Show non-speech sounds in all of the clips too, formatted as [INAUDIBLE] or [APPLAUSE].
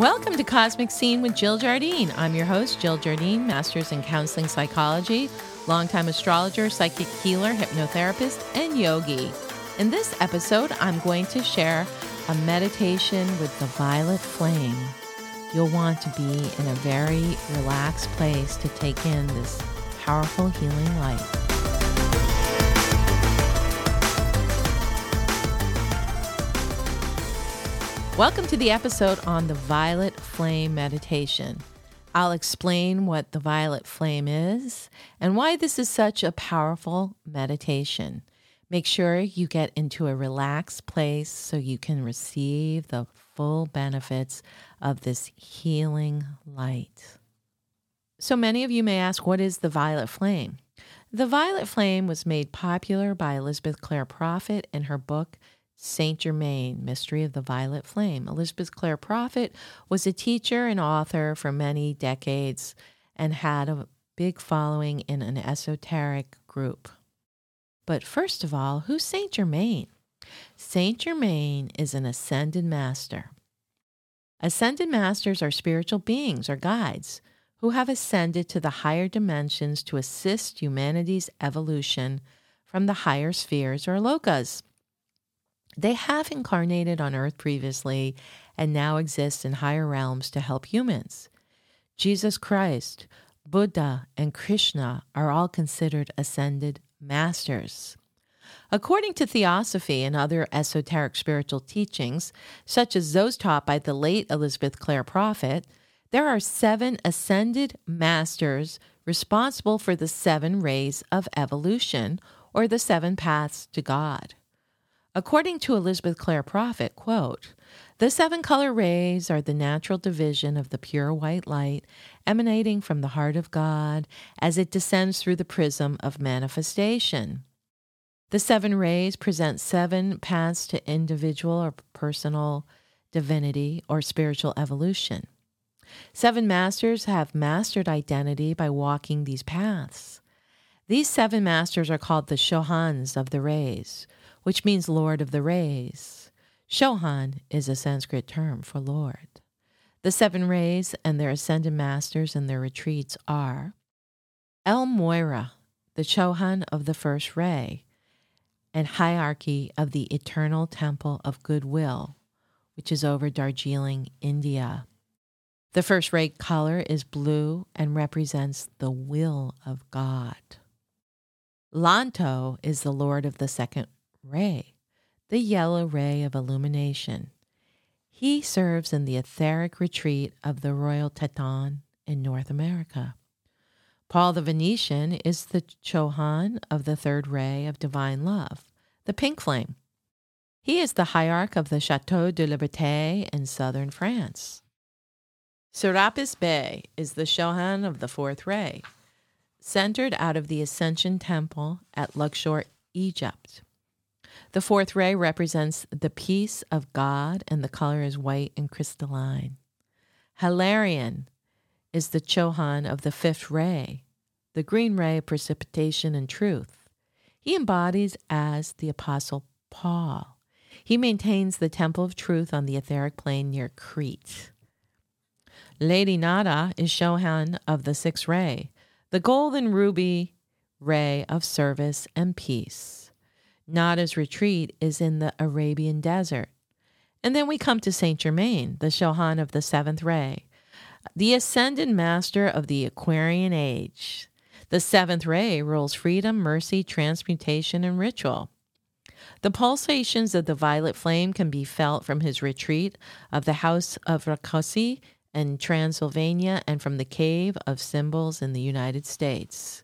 Welcome to Cosmic Scene with Jill Jardine. I'm your host, Jill Jardine, Master's in Counseling Psychology, longtime astrologer, psychic healer, hypnotherapist, and yogi. In this episode, I'm going to share a meditation with the violet flame. You'll want to be in a very relaxed place to take in this powerful healing light. Welcome to the episode on the violet flame meditation. I'll explain what the violet flame is and why this is such a powerful meditation. Make sure you get into a relaxed place so you can receive the full benefits of this healing light. So many of you may ask, what is the violet flame? The violet flame was made popular by Elizabeth Clare Prophet in her book Saint Germain, Mystery of the Violet Flame. Elizabeth Clare Prophet was a teacher and author for many decades and had a big following in an esoteric group. But first of all, who's Saint Germain? Saint Germain is an ascended master. Ascended masters are spiritual beings or guides who have ascended to the higher dimensions to assist humanity's evolution from the higher spheres or lokas. They have incarnated on earth previously and now exist in higher realms to help humans. Jesus Christ, Buddha, and Krishna are all considered ascended masters. According to theosophy and other esoteric spiritual teachings, such as those taught by the late Elizabeth Clare Prophet, there are seven ascended masters responsible for the seven rays of evolution, or the seven paths to God. According to Elizabeth Clare Prophet, quote, the seven color rays are the natural division of the pure white light emanating from the heart of God as it descends through the prism of manifestation. The seven rays present seven paths to individual or personal divinity or spiritual evolution. Seven masters have mastered identity by walking these paths. These seven masters are called the Chohans of the rays, which means Lord of the Rays. Chohan is a Sanskrit term for Lord. The seven rays and their ascended masters and their retreats are El Morya, the Chohan of the first ray, and hierarchy of the Eternal Temple of Goodwill, which is over Darjeeling, India. The first ray color is blue and represents the will of God. Lanto is the lord of the second ray, the yellow ray of illumination. He serves in the etheric retreat of the Royal Teton in North America. Paul the Venetian is the Chohan of the third ray of divine love, the pink flame. He is the hierarch of the Chateau de Liberté in southern France. Serapis Bey is the Chohan of the fourth ray, centered out of the Ascension Temple at Luxor, Egypt. The fourth ray represents the peace of God, and the color is white and crystalline. Hilarion is the Chohan of the fifth ray, the green ray of precipitation and truth. He embodies as the Apostle Paul. He maintains the temple of truth on the etheric plane near Crete. Lady Nada is Chohan of the sixth ray, the golden ruby ray of service and peace. Nada's retreat is in the Arabian desert. And then we come to Saint Germain, the Chohan of the seventh ray, the ascended master of the Aquarian age. The seventh ray rules freedom, mercy, transmutation, and ritual. The pulsations of the violet flame can be felt from his retreat of the House of Rákóczi in Transylvania and from the Cave of Symbols in the United States.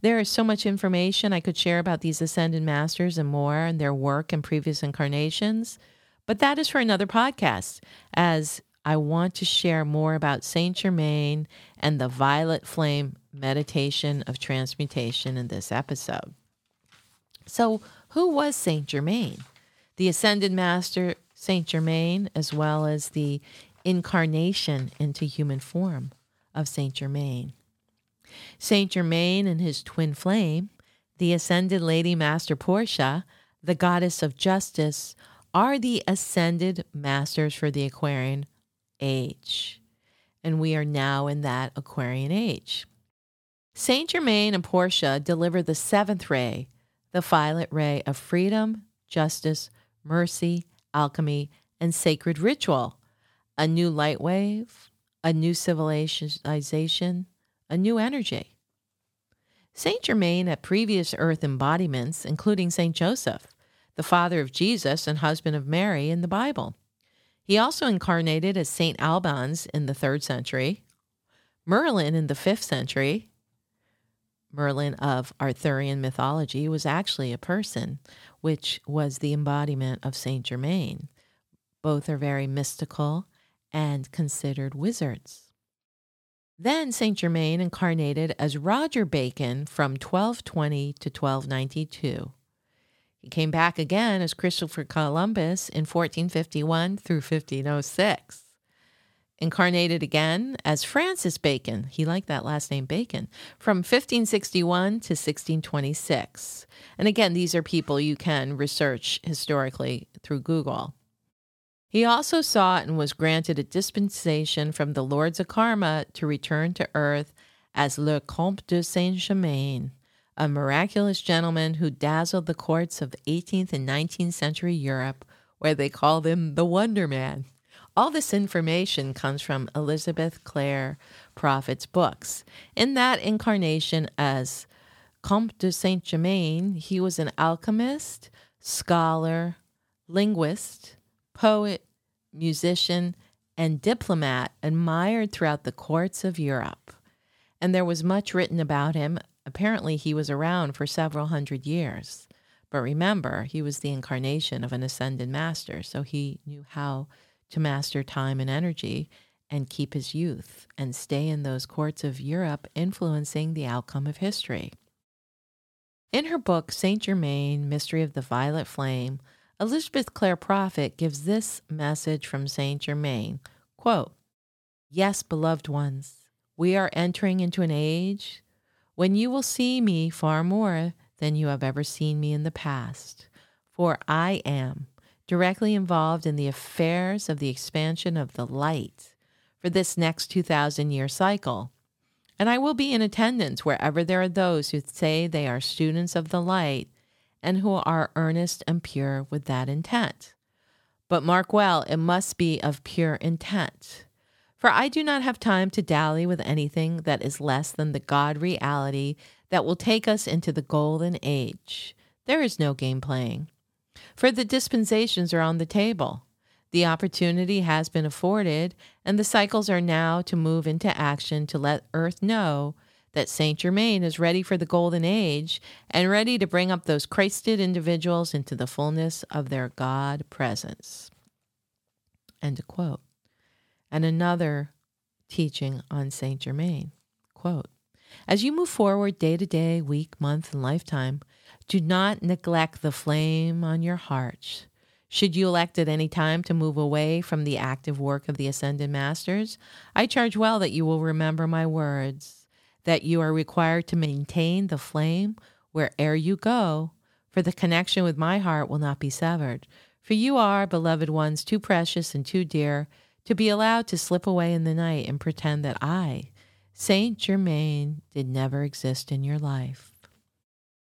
There is so much information I could share about these ascended masters and more and their work in previous incarnations, but that is for another podcast, as I want to share more about Saint Germain and the violet flame meditation of transmutation in this episode. So, who was Saint Germain? The ascended master Saint Germain, as well as the incarnation into human form of Saint Germain. Saint Germain and his twin flame, the ascended Lady Master Portia, the goddess of justice, are the ascended masters for the Aquarian age. And we are now in that Aquarian age. Saint Germain and Portia deliver the seventh ray, the violet ray of freedom, justice, mercy, alchemy, and sacred ritual. A new light wave, a new civilization, a new energy. Saint Germain had previous earth embodiments, including Saint Joseph, the father of Jesus and husband of Mary in the Bible. He also incarnated as Saint Albans in the third century, Merlin in the fifth century. Merlin of Arthurian mythology was actually a person, which was the embodiment of Saint Germain. Both are very mystical and considered wizards. Then St. Germain incarnated as Roger Bacon from 1220 to 1292. He came back again as Christopher Columbus in 1451 through 1506. Incarnated again as Francis Bacon, he liked that last name Bacon, from 1561 to 1626. And again, these are people you can research historically through Google. He also sought and was granted a dispensation from the Lords of Karma to return to earth as Le Comte de Saint Germain, a miraculous gentleman who dazzled the courts of 18th and 19th century Europe, where they called him the Wonder Man. All this information comes from Elizabeth Clare Prophet's books. In that incarnation as Comte de Saint Germain, he was an alchemist, scholar, linguist, poet, musician, and diplomat admired throughout the courts of Europe. And there was much written about him. Apparently, he was around for several hundred years. But remember, he was the incarnation of an ascended master, so he knew how to master time and energy and keep his youth and stay in those courts of Europe, influencing the outcome of history. In her book, Saint Germain Mystery of the Violet Flame, Elizabeth Clare Prophet gives this message from Saint Germain quote, Yes, beloved ones, we are entering into an age when you will see me far more than you have ever seen me in the past, for I am directly involved in the affairs of the expansion of the light for this next 2,000 year cycle. And I will be in attendance wherever there are those who say they are students of the light and who are earnest and pure with that intent. But mark well, it must be of pure intent. For I do not have time to dally with anything that is less than the God reality that will take us into the golden age. There is no game playing. For the dispensations are on the table. The opportunity has been afforded, and the cycles are now to move into action to let Earth know that Saint Germain is ready for the golden age and ready to bring up those Christed individuals into the fullness of their God presence. End quote. And another teaching on Saint Germain quote, As you move forward day to day, week, month, and lifetime, do not neglect the flame on your heart. Should you elect at any time to move away from the active work of the Ascended Masters, I charge well that you will remember my words that you are required to maintain the flame where'er you go, for the connection with my heart will not be severed. For you are, beloved ones, too precious and too dear to be allowed to slip away in the night and pretend that I, Saint Germain, did never exist in your life.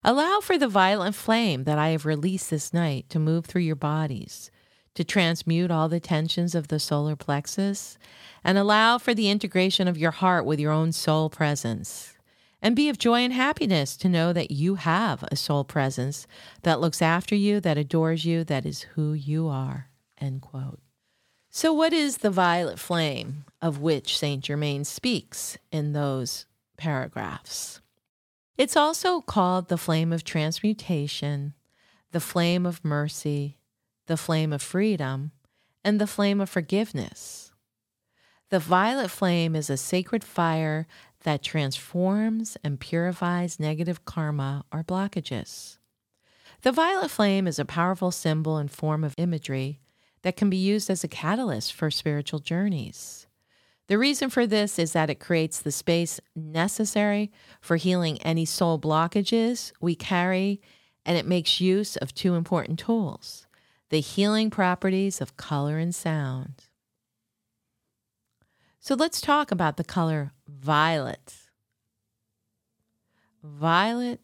Allow for the violet flame that I have released this night to move through your bodies, to transmute all the tensions of the solar plexus, and allow for the integration of your heart with your own soul presence. And be of joy and happiness to know that you have a soul presence that looks after you, that adores you, that is who you are. End quote. So, what is the violet flame of which Saint Germain speaks in those paragraphs? It's also called the flame of transmutation, the flame of mercy, the flame of freedom, and the flame of forgiveness. The violet flame is a sacred fire that transforms and purifies negative karma or blockages. The violet flame is a powerful symbol and form of imagery that can be used as a catalyst for spiritual journeys. The reason for this is that it creates the space necessary for healing any soul blockages we carry, and it makes use of two important tools the healing properties of color and sound. So let's talk about the color violet. Violet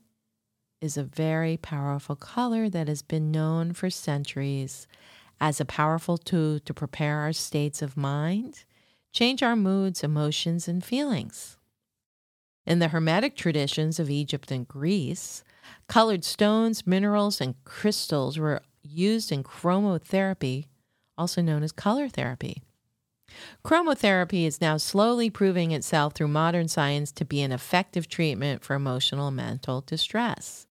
is a very powerful color that has been known for centuries as a powerful tool to prepare our states of mind, change our moods, emotions, and feelings. In the Hermetic traditions of Egypt and Greece, colored stones, minerals, and crystals were used in chromotherapy, also known as color therapy. Chromotherapy is now slowly proving itself through modern science to be an effective treatment for emotional and mental distress.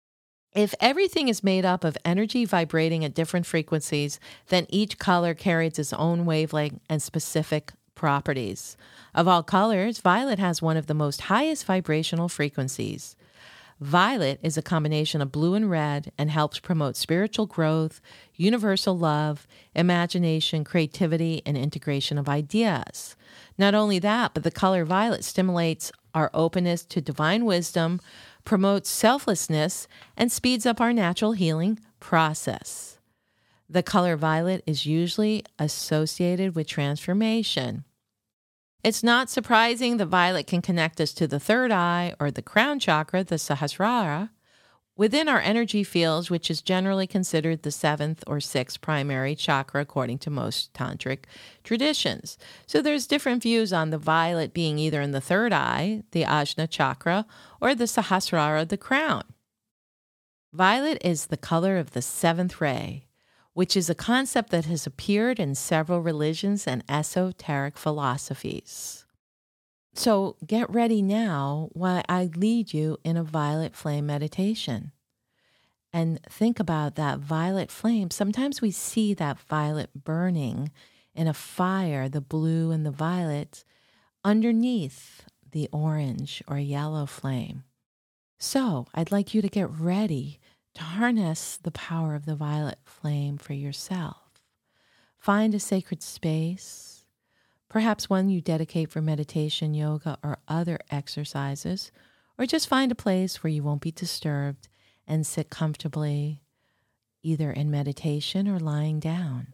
If everything is made up of energy vibrating at different frequencies, then each color carries its own wavelength and specific properties. Of all colors, violet has one of the most highest vibrational frequencies. Violet is a combination of blue and red and helps promote spiritual growth, universal love, imagination, creativity, and integration of ideas. Not only that, but the color violet stimulates our openness to divine wisdom, promotes selflessness, and speeds up our natural healing process. The color violet is usually associated with transformation. It's not surprising the violet can connect us to the third eye or the crown chakra, the Sahasrara, within our energy fields, which is generally considered the seventh or sixth primary chakra according to most tantric traditions. So there's different views on the violet being either in the third eye, the Ajna chakra, or the Sahasrara, the crown. Violet is the color of the seventh ray, which is a concept that has appeared in several religions and esoteric philosophies. So get ready now while I lead you in a violet flame meditation. And think about that violet flame. Sometimes we see that violet burning in a fire, the blue and the violet, underneath the orange or yellow flame. So I'd like you to get ready to harness the power of the violet flame for yourself. Find a sacred space, perhaps one you dedicate for meditation, yoga, or other exercises, or just find a place where you won't be disturbed and sit comfortably, either in meditation or lying down.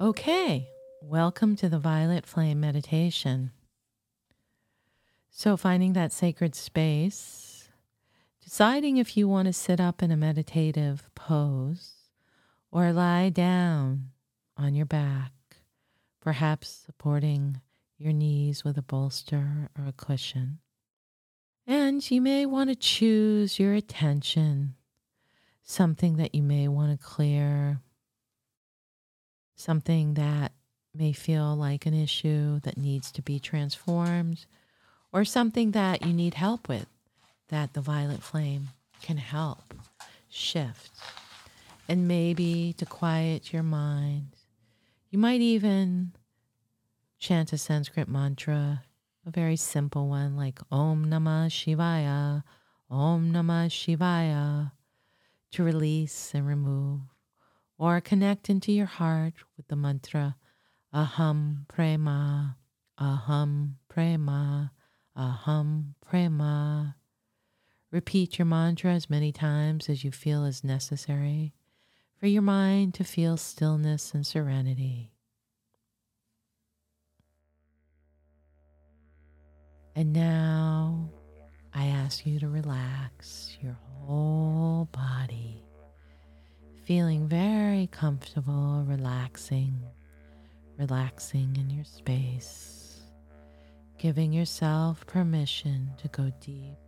Okay, welcome to the Violet Flame Meditation. So, finding that sacred space, deciding if you want to sit up in a meditative pose or lie down on your back, perhaps supporting your knees with a bolster or a cushion. And you may want to choose your attention, something that you may want to clear, something that may feel like an issue that needs to be transformed or something that you need help with that the violet flame can help shift. And maybe to quiet your mind, you might even chant a Sanskrit mantra, a very simple one like Om Namah Shivaya, Om Namah Shivaya, to release and remove, or connect into your heart with the mantra Aham Prema, Aham Prema, Aham Prema. Repeat your mantra as many times as you feel is necessary for your mind to feel stillness and serenity. And now I ask you to relax your whole body, feeling very comfortable, relaxing, relaxing in your space giving yourself permission to go deep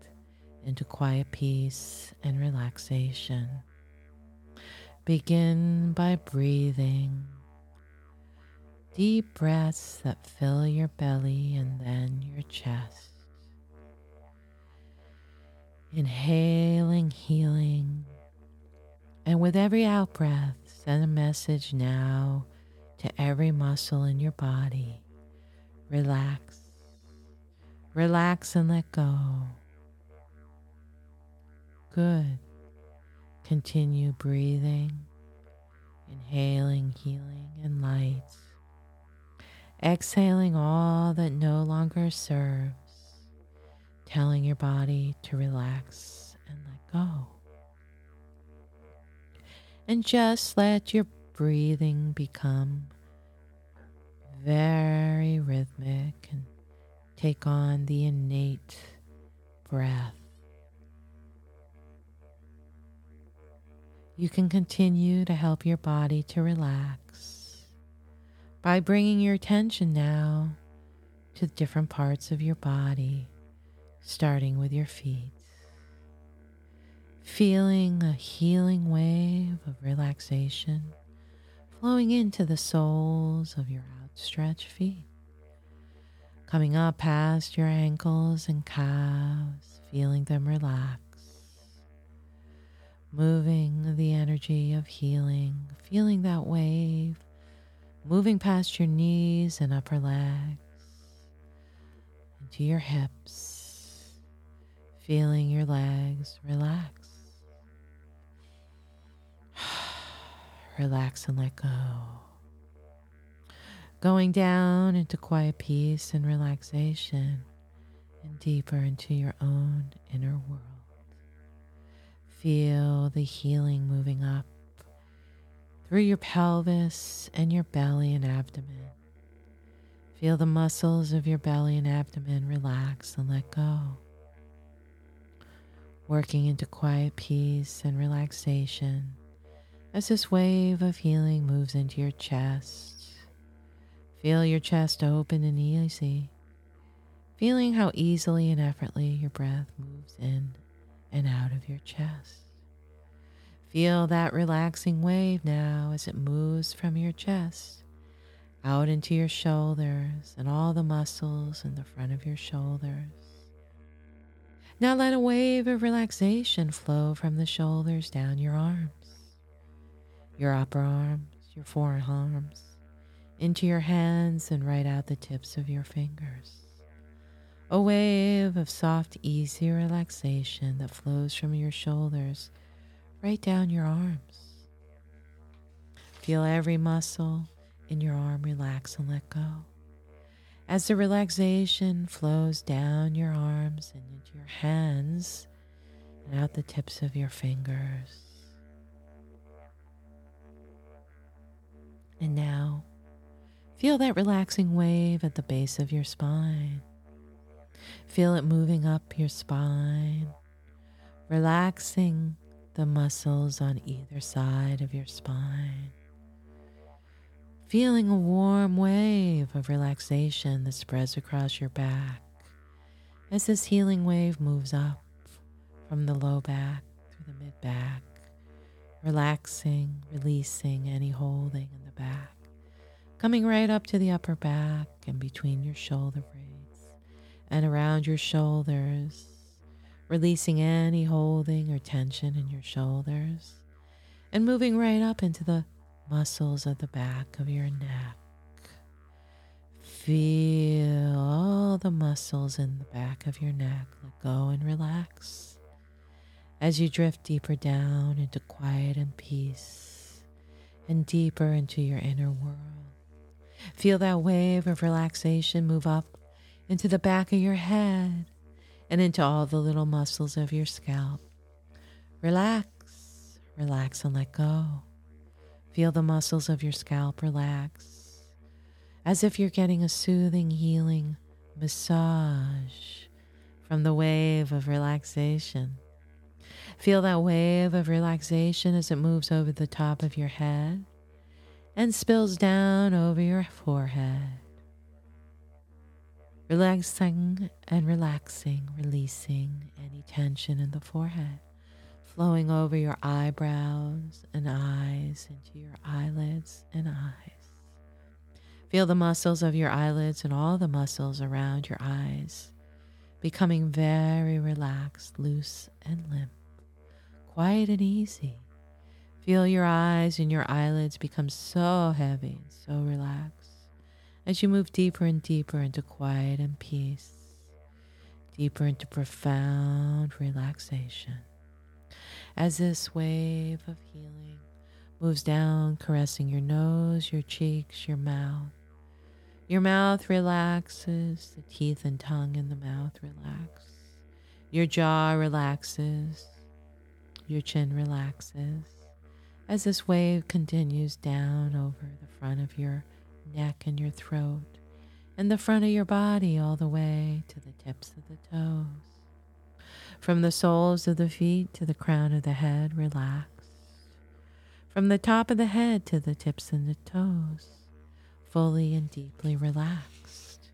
into quiet peace and relaxation. Begin by breathing deep breaths that fill your belly and then your chest. Inhaling healing, and with every out breath, send a message now to every muscle in your body. Relax Relax and let go. Good. Continue breathing, inhaling healing and light, exhaling all that no longer serves, telling your body to relax and let go. And just let your breathing become very rhythmic and take on the innate breath. You can continue to help your body to relax by bringing your attention now to different parts of your body, starting with your feet. Feeling a healing wave of relaxation flowing into the soles of your outstretched feet, coming up past your ankles and calves, feeling them relax, moving the energy of healing, feeling that wave, moving past your knees and upper legs, into your hips, feeling your legs relax. [SIGHS] relax and let go. Going down into quiet peace and relaxation and deeper into your own inner world. Feel the healing moving up through your pelvis and your belly and abdomen. Feel the muscles of your belly and abdomen relax and let go. Working into quiet peace and relaxation as this wave of healing moves into your chest, feel your chest open and easy, feeling how easily and effortlessly your breath moves in and out of your chest. Feel that relaxing wave now as it moves from your chest out into your shoulders and all the muscles in the front of your shoulders. Now let a wave of relaxation flow from the shoulders down your arms your upper arms, your forearms, into your hands and right out the tips of your fingers. A wave of soft, easy relaxation that flows from your shoulders right down your arms. Feel every muscle in your arm relax and let go. As the relaxation flows down your arms and into your hands and out the tips of your fingers. And now, feel that relaxing wave at the base of your spine. Feel it moving up your spine, relaxing the muscles on either side of your spine. Feeling a warm wave of relaxation that spreads across your back as this healing wave moves up from the low back through the mid back, relaxing, releasing any holding in the back, coming right up to the upper back and between your shoulder blades and around your shoulders, releasing any holding or tension in your shoulders, and moving right up into the muscles of the back of your neck. Feel all the muscles in the back of your neck let go and relax as you drift deeper down into quiet and peace and deeper into your inner world. Feel that wave of relaxation move up into the back of your head and into all the little muscles of your scalp. Relax, relax, and let go. Feel the muscles of your scalp relax as if you're getting a soothing, healing massage from the wave of relaxation. Feel that wave of relaxation as it moves over the top of your head and spills down over your forehead. Relaxing and relaxing, releasing any tension in the forehead, flowing over your eyebrows and eyes into your eyelids and eyes. Feel the muscles of your eyelids and all the muscles around your eyes becoming very relaxed, loose, and limp quiet and easy. Feel your eyes and your eyelids become so heavy and so relaxed as you move deeper and deeper into quiet and peace, deeper into profound relaxation. As this wave of healing moves down, caressing your nose, your cheeks, your mouth. Your mouth relaxes, the teeth and tongue in the mouth relax. Your jaw relaxes, your chin relaxes as this wave continues down over the front of your neck and your throat, and the front of your body all the way to the tips of the toes. From the soles of the feet to the crown of the head, relax. From the top of the head to the tips of the toes, fully and deeply relaxed.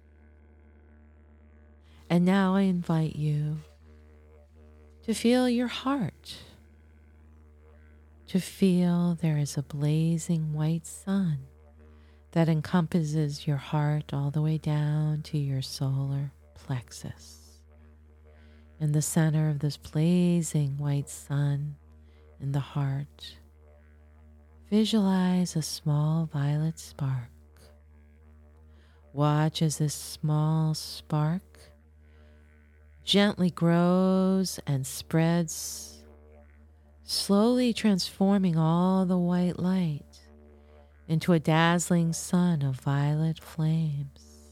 And now I invite you to feel your heart, to feel there is a blazing white sun that encompasses your heart all the way down to your solar plexus. In the center of this blazing white sun in the heart, visualize a small violet spark. Watch as this small spark gently grows and spreads, slowly transforming all the white light into a dazzling sun of violet flames.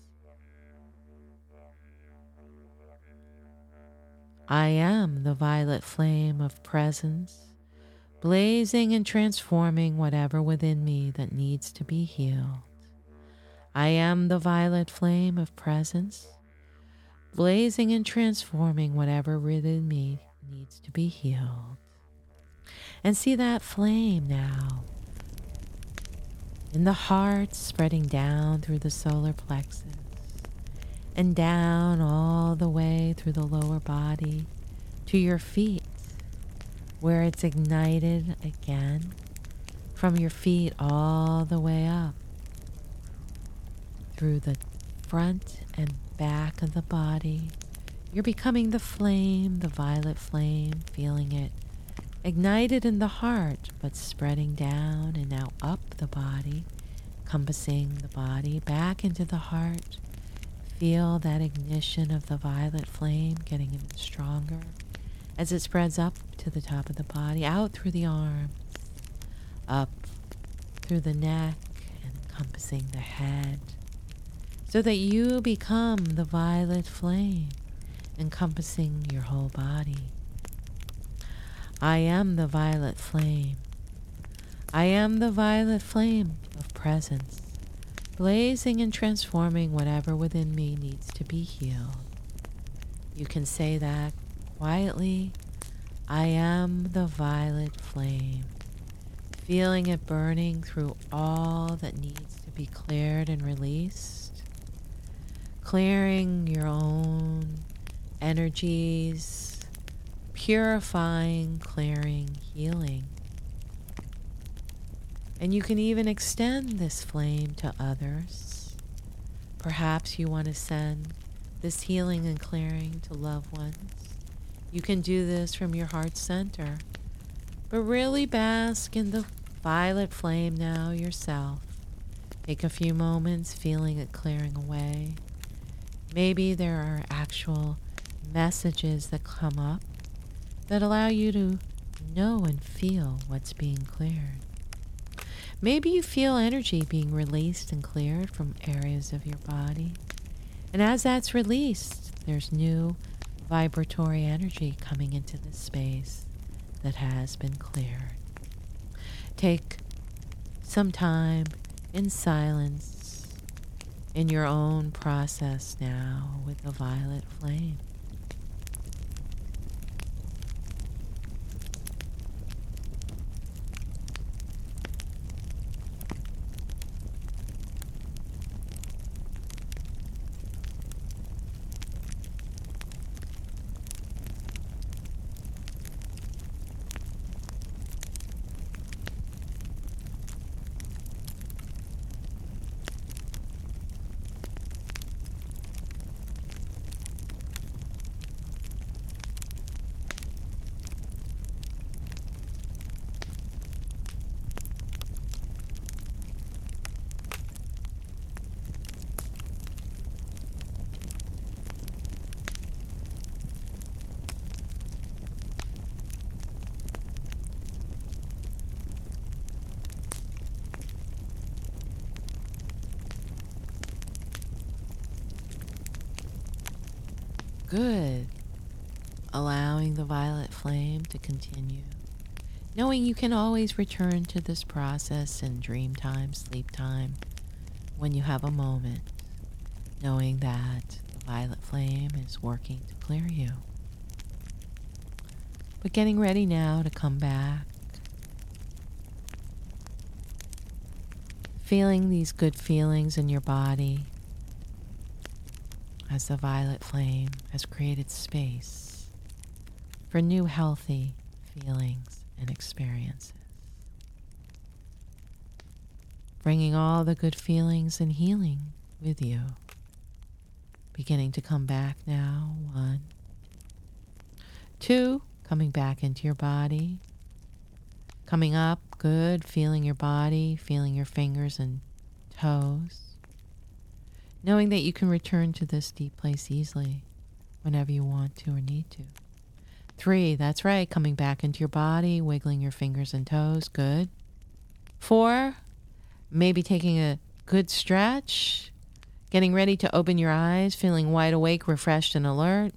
I am the violet flame of presence, blazing and transforming whatever within me that needs to be healed. I am the violet flame of presence, blazing and transforming whatever within me needs to be healed. And see that flame now in the heart, spreading down through the solar plexus and down all the way through the lower body to your feet, where it's ignited again from your feet all the way up through the front and back of the body. You're becoming the flame, the violet flame, feeling it ignited in the heart, but spreading down and now up the body, encompassing the body back into the heart. Feel that ignition of the violet flame getting even stronger as it spreads up to the top of the body, out through the arms, up through the neck, and encompassing the head, so that you become the violet flame encompassing your whole body. I am the violet flame. I am the violet flame of presence, blazing and transforming whatever within me needs to be healed. You can say that quietly. I am the violet flame, feeling it burning through all that needs to be cleared and released, clearing your own energies purifying, clearing, healing. And you can even extend this flame to others. Perhaps you want to send this healing and clearing to loved ones. You can do this from your heart center, but really bask in the violet flame now yourself. Take a few moments feeling it clearing away. Maybe there are actual messages that come up that allow you to know and feel what's being cleared. Maybe you feel energy being released and cleared from areas of your body. And as that's released, there's new vibratory energy coming into the space that has been cleared. Take some time in silence in your own process now with the violet flame. Good. Allowing the violet flame to continue. Knowing you can always return to this process in dream time, sleep time, when you have a moment, knowing that the violet flame is working to clear you. But getting ready now to come back. Feeling these good feelings in your body as the violet flame has created space for new healthy feelings and experiences. Bringing all the good feelings and healing with you. Beginning to come back now. One, two, coming back into your body. Coming up, good, feeling your body, feeling your fingers and toes. Knowing that you can return to this deep place easily whenever you want to or need to. Three, that's right, coming back into your body, wiggling your fingers and toes, good. Four, maybe taking a good stretch, getting ready to open your eyes, feeling wide awake, refreshed, and alert.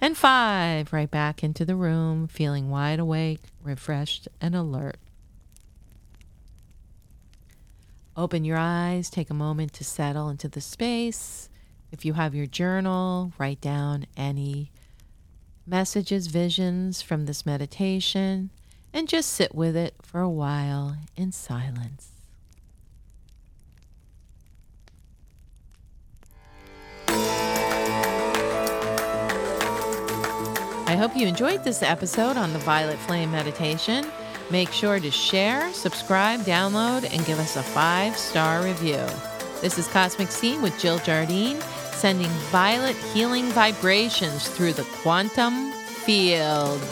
And five, right back into the room, feeling wide awake, refreshed, and alert. Open your eyes, take a moment to settle into the space. If you have your journal, write down any messages, visions from this meditation, and just sit with it for a while in silence. I hope you enjoyed this episode on the Violet Flame Meditation. Make sure to share, subscribe, download, and give us a five star review. This is Cosmic Scene with Jill Jardine, sending violet healing vibrations through the quantum field.